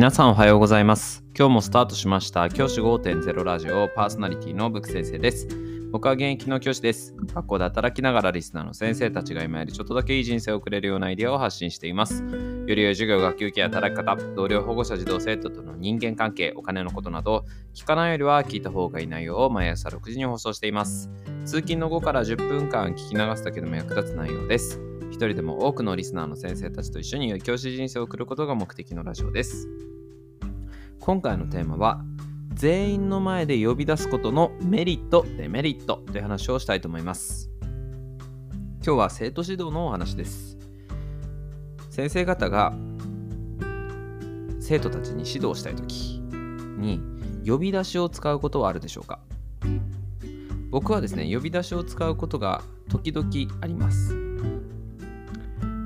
皆さんおはようございます。今日もスタートしました教師5.0ラジオパーソナリティのブク先生です。僕は現役の教師です。学校で働きながらリスナーの先生たちが今よりちょっとだけいい人生を送れるようなアイデアを発信しています。より良い授業、学級ケア、働き方、同僚、保護者、児童、生徒との人間関係、お金のことなど、聞かないよりは聞いた方がいい内容を毎朝6時に放送しています。通勤の後から10分間聞き流すだけでも役立つ内容です。一人でも多くのリスナーの先生たちと一緒に教師人生を送ることが目的のラジオです。今回のテーマは全員の前で呼び出すことのメリット、デメリットという話をしたいと思います。今日は生徒指導のお話です。先生方が生徒たちに指導したいときに呼び出しを使うことはあるでしょうか僕はですね、呼び出しを使うことが時々あります。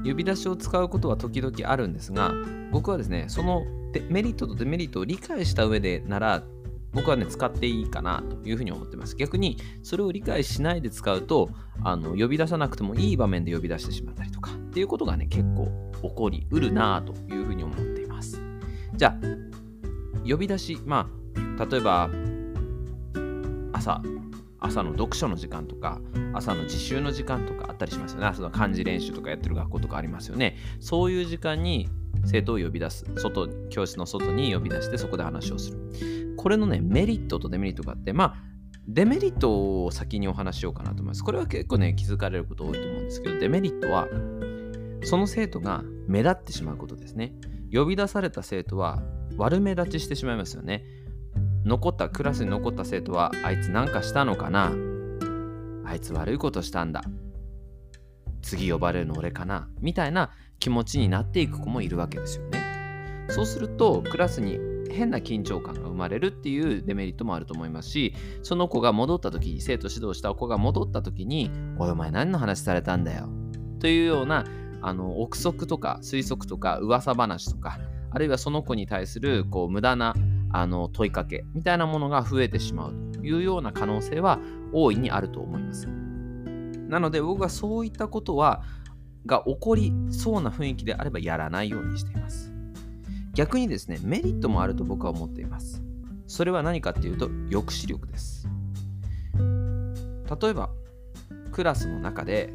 呼び出しを使うことは時々あるんですが、僕はですね、そのメリットとデメリットを理解した上でなら、僕はね、使っていいかなというふうに思ってます。逆に、それを理解しないで使うと、あの呼び出さなくてもいい場面で呼び出してしまったりとか、っていうことがね、結構起こりうるなというふうに思っています。じゃあ、呼び出し、まあ、例えば、朝、朝の読書の時間とか、朝の自習の時間とかあったりしますよね。朝の漢字練習とかやってる学校とかありますよね。そういう時間に生徒を呼び出す。外、教室の外に呼び出してそこで話をする。これのね、メリットとデメリットがあって、まあ、デメリットを先にお話しようかなと思います。これは結構ね、気づかれること多いと思うんですけど、デメリットは、その生徒が目立ってしまうことですね。呼び出された生徒は悪目立ちしてしまいますよね。残ったクラスに残った生徒はあいつなんかしたのかな？あいつ悪いことしたんだ次呼ばれるの俺かな？みたいな気持ちになっていく子もいるわけですよねそうするとクラスに変な緊張感が生まれるっていうデメリットもあると思いますしその子が戻った時生徒指導した子が戻った時に「おいお前何の話されたんだよ」というようなあの憶測とか推測とか噂話とかあるいはその子に対するこう無駄なあの問いかけみたいなものが増えてしまうというような可能性は大いにあると思います。なので僕はそういったことはが起こりそうな雰囲気であればやらないようにしています。逆にですね、メリットもあると僕は思っています。それは何かっていうと抑止力です。例えばクラスの中で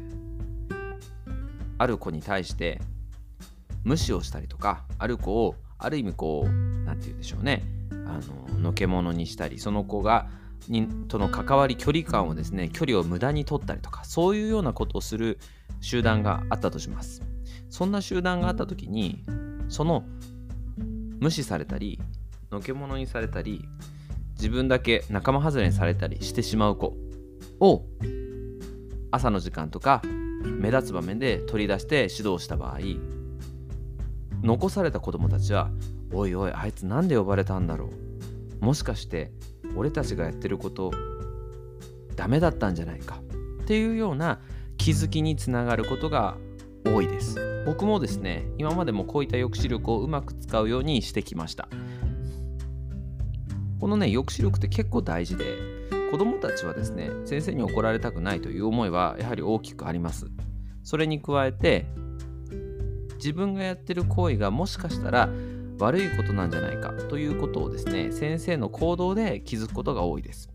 ある子に対して無視をしたりとかある子をある意味こう何て言うんでしょうねあののけ者にしたりその子がにとの関わり距離感をですね距離を無駄に取ったりとかそういうようなことをする集団があったとします。そんな集団があった時にその無視されたりのけ者にされたり自分だけ仲間外れにされたりしてしまう子を朝の時間とか目立つ場面で取り出して指導した場合残された子供たちはおいおいあいつなんで呼ばれたんだろう。もしかして俺たちがやってることダメだったんじゃないかっていうような気づきにつながることが多いです。僕もですね今までもこういった抑止力をうまく使うようにしてきました。このね抑止力って結構大事で子供たちはですね先生に怒られたくないという思いはやはり大きくあります。それに加えて自分がやってる行為がもしかしたら悪いことなんじゃないかということをですね先生の行動で気づくことが多いです。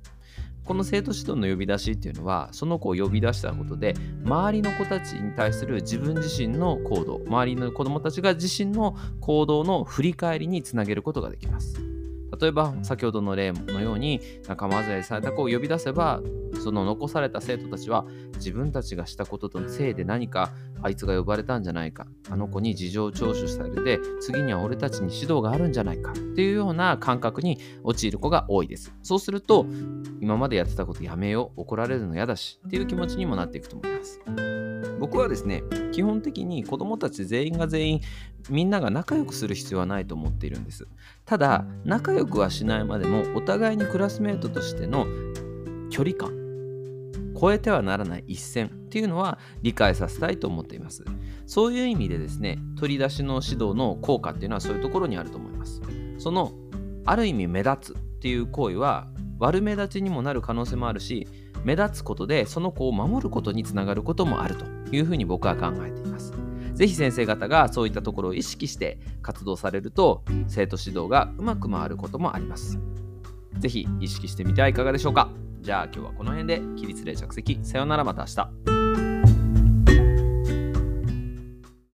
この生徒指導の呼び出しっていうのはその子を呼び出したことで周りの子たちに対する自分自身の行動周りの子どもたちが自身の行動の振り返りにつなげることができます。例えば先ほどの例のように仲間外れされた子を呼び出せばその残された生徒たちは自分たちがしたこととのせいで何かあいつが呼ばれたんじゃないかあの子に事情聴取されて次には俺たちに指導があるんじゃないかっていうような感覚に陥る子が多いです。そうすると今までやってたことやめよう怒られるの嫌だしっていう気持ちにもなっていくと思います。僕はですね基本的に子供たち全員が全員みんなが仲良くする必要はないと思っているんです。ただ仲良くはしないまでもお互いにクラスメートとしての距離感超えてはならない一線っていうのは理解させたいと思っています。そういう意味でですね取り出しの指導の効果っていうのはそういうところにあると思います。そのある意味目立つっていう行為は悪目立ちにもなる可能性もあるし目立つことでその子を守ることにつながることもあると。いうふうに僕は考えています。ぜひ先生方がそういったところを意識して活動されると生徒指導がうまく回ることもあります。ぜひ意識してみてはいかがでしょうか。じゃあ今日はこの辺で起立例着席。さようならまた明日。